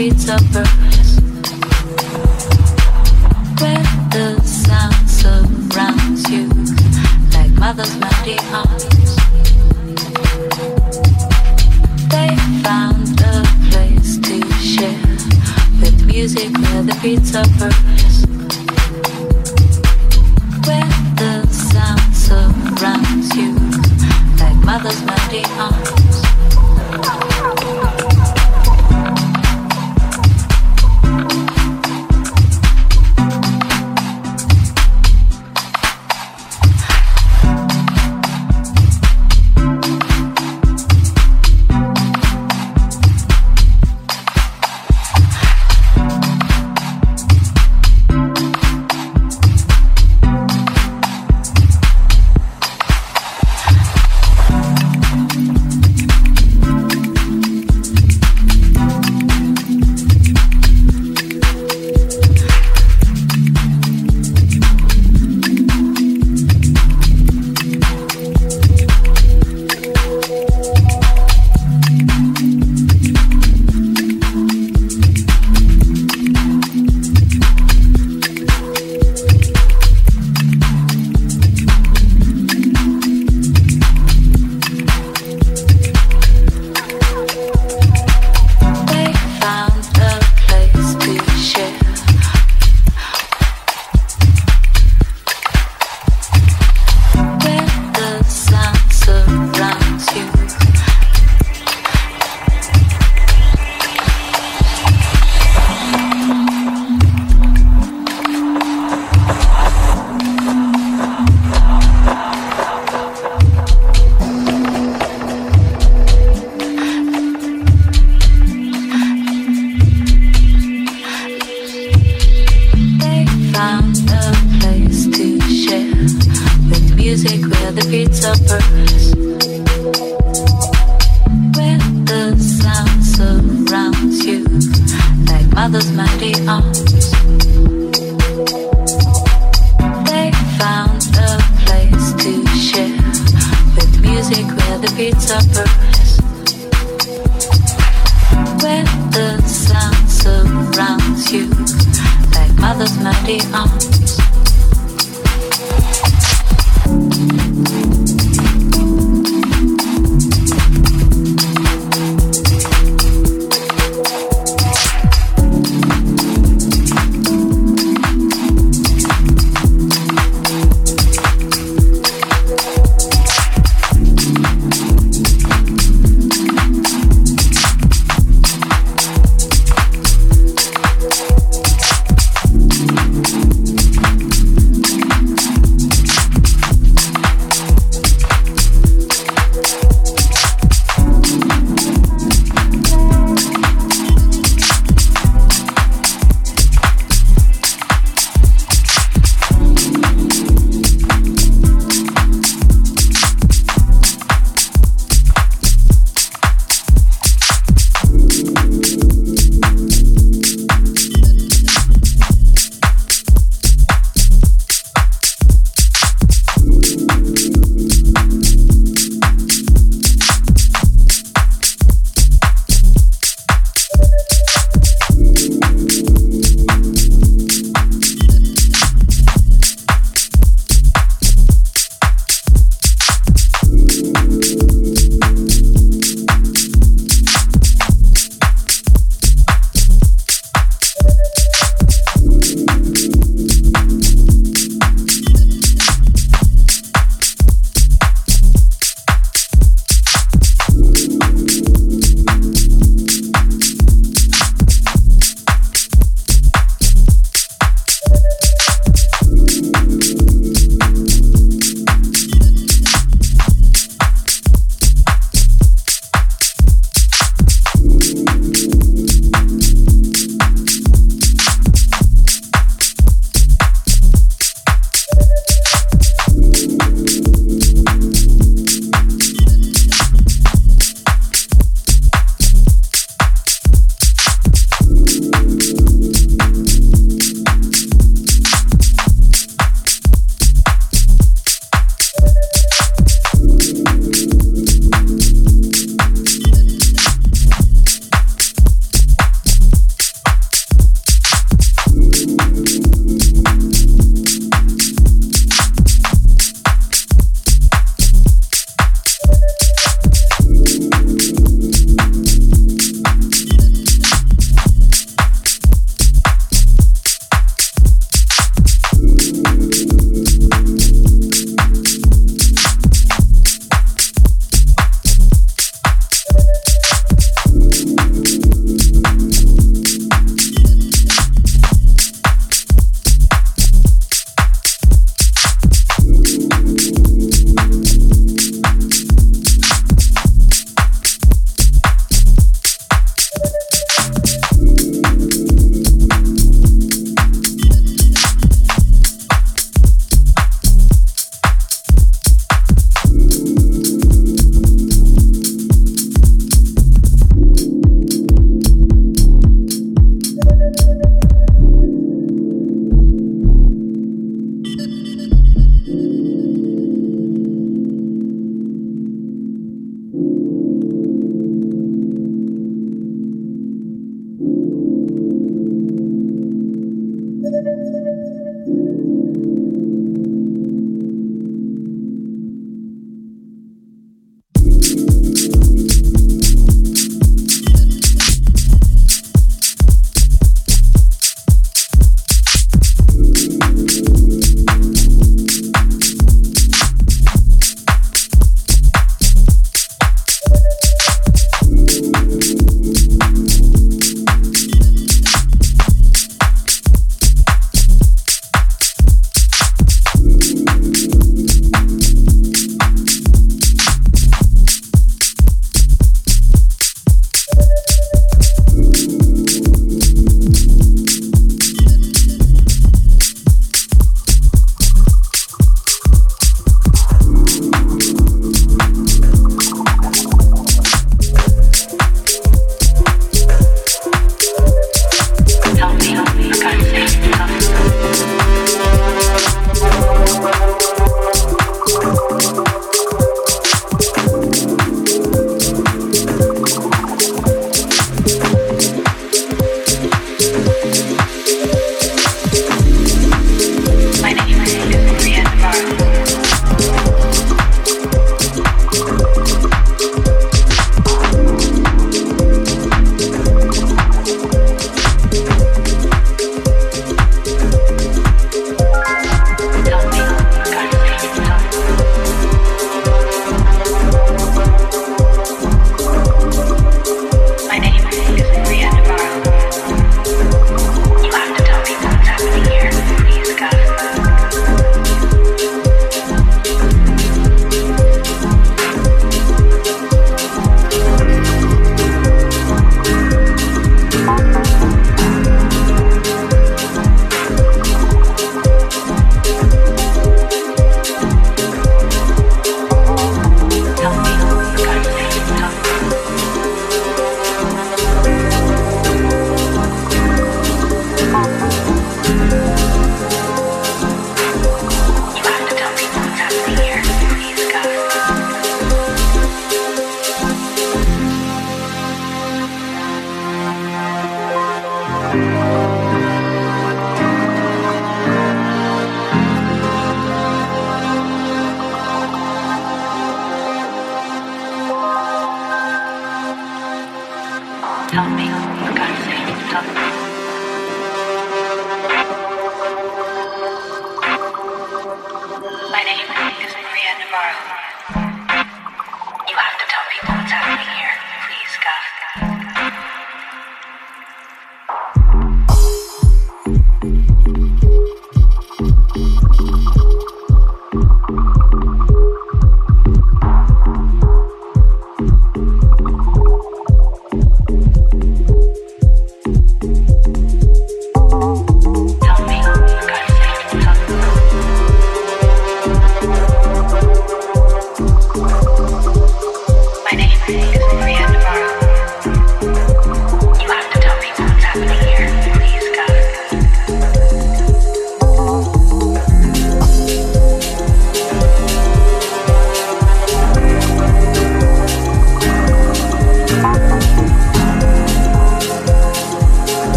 where the beats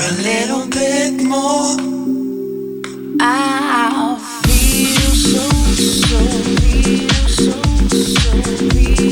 a little bit more. I feel so, so so, so.